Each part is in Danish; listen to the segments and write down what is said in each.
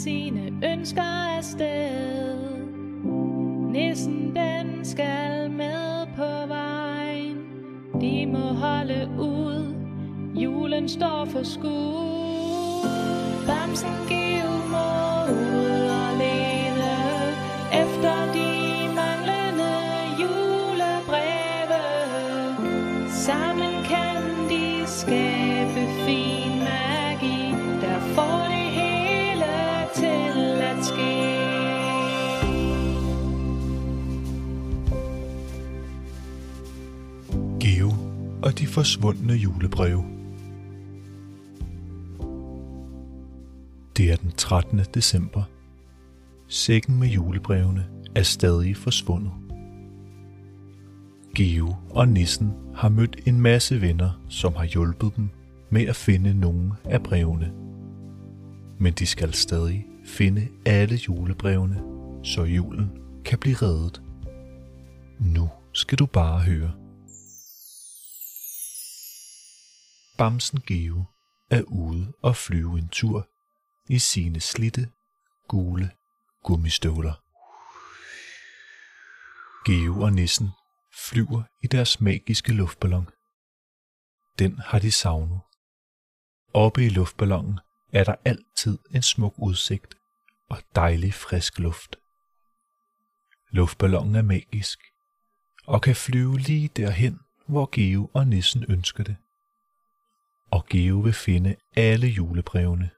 sine ønsker afsted. Nissen den skal med på vejen. De må holde ud. Julen står for skud. Bamsen giv må forsvundne julebreve. Det er den 13. december. Sækken med julebrevene er stadig forsvundet. Geo og Nissen har mødt en masse venner, som har hjulpet dem med at finde nogle af brevene. Men de skal stadig finde alle julebrevene, så julen kan blive reddet. Nu skal du bare høre. Bamsen Geo er ude og flyve en tur i sine slitte, gule gummistøvler. Geo og Nissen flyver i deres magiske luftballon. Den har de savnet. Oppe i luftballonen er der altid en smuk udsigt og dejlig frisk luft. Luftballonen er magisk og kan flyve lige derhen, hvor Geo og Nissen ønsker det og Geo vil finde alle julebrevene.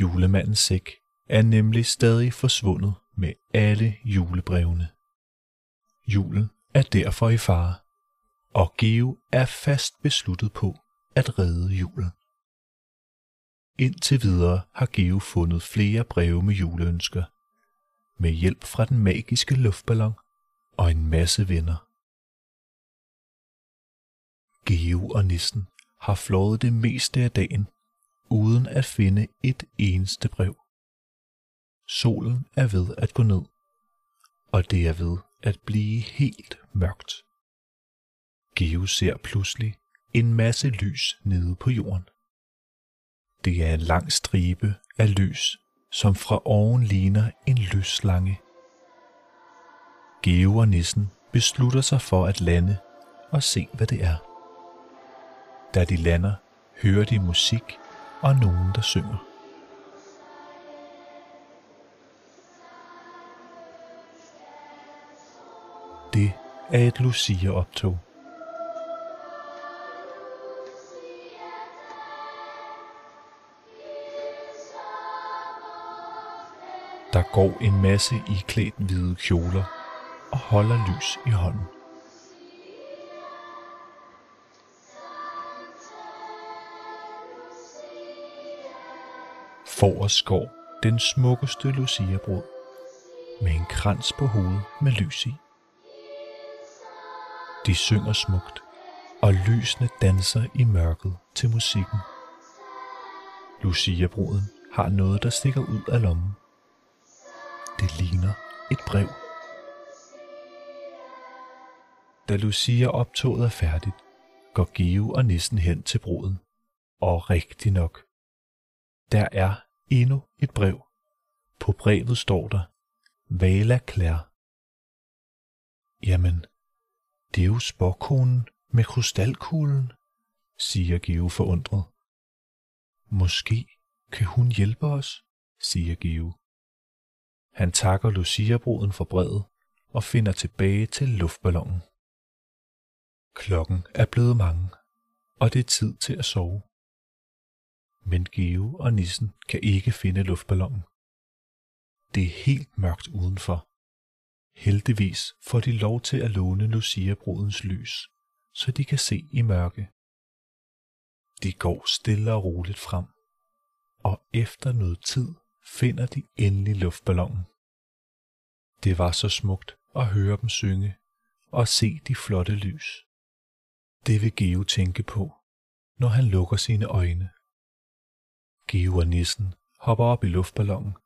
Julemandens sæk er nemlig stadig forsvundet med alle julebrevene. Julen er derfor i fare, og Geo er fast besluttet på at redde julen. Indtil videre har Geo fundet flere breve med juleønsker, med hjælp fra den magiske luftballon og en masse venner. Geo og Nissen har flået det meste af dagen, uden at finde et eneste brev. Solen er ved at gå ned, og det er ved at blive helt mørkt. Geo ser pludselig en masse lys nede på jorden. Det er en lang stribe af lys, som fra oven ligner en lysslange. Geo og nissen beslutter sig for at lande og se, hvad det er. Da de lander, hører de musik og nogen, der synger. Det er et Lucia-optog. Der går en masse iklædt hvide kjoler og holder lys i hånden. Forrest den smukkeste Lucia-brud med en krans på hovedet med lys i. De synger smukt, og lysene danser i mørket til musikken. Lucia-bruden har noget, der stikker ud af lommen. Det ligner et brev. Da Lucia optoget er færdigt, går Geo og nissen hen til bruden. Og rigtig nok. Der er endnu et brev. På brevet står der, Vala Claire. Jamen, det er jo spåkonen med krystalkuglen, siger Geo forundret. Måske kan hun hjælpe os, siger Geo. Han takker Lucia-bruden for brevet og finder tilbage til luftballonen. Klokken er blevet mange, og det er tid til at sove. Men Geo og Nissen kan ikke finde luftballonen. Det er helt mørkt udenfor. Heldigvis får de lov til at låne Lucia-brudens lys, så de kan se i mørke. De går stille og roligt frem, og efter noget tid finder de endelig luftballonen. Det var så smukt at høre dem synge og se de flotte lys. Det vil Geo tænke på, når han lukker sine øjne. Geo og nissen hopper op i luftballonen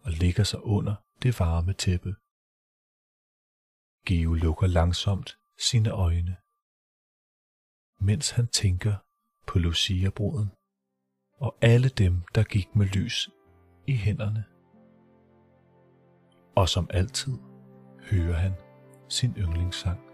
og ligger sig under det varme tæppe. Geo lukker langsomt sine øjne, mens han tænker på Lucia-bruden og alle dem, der gik med lys i hænderne. Og som altid hører han sin yndlingssang.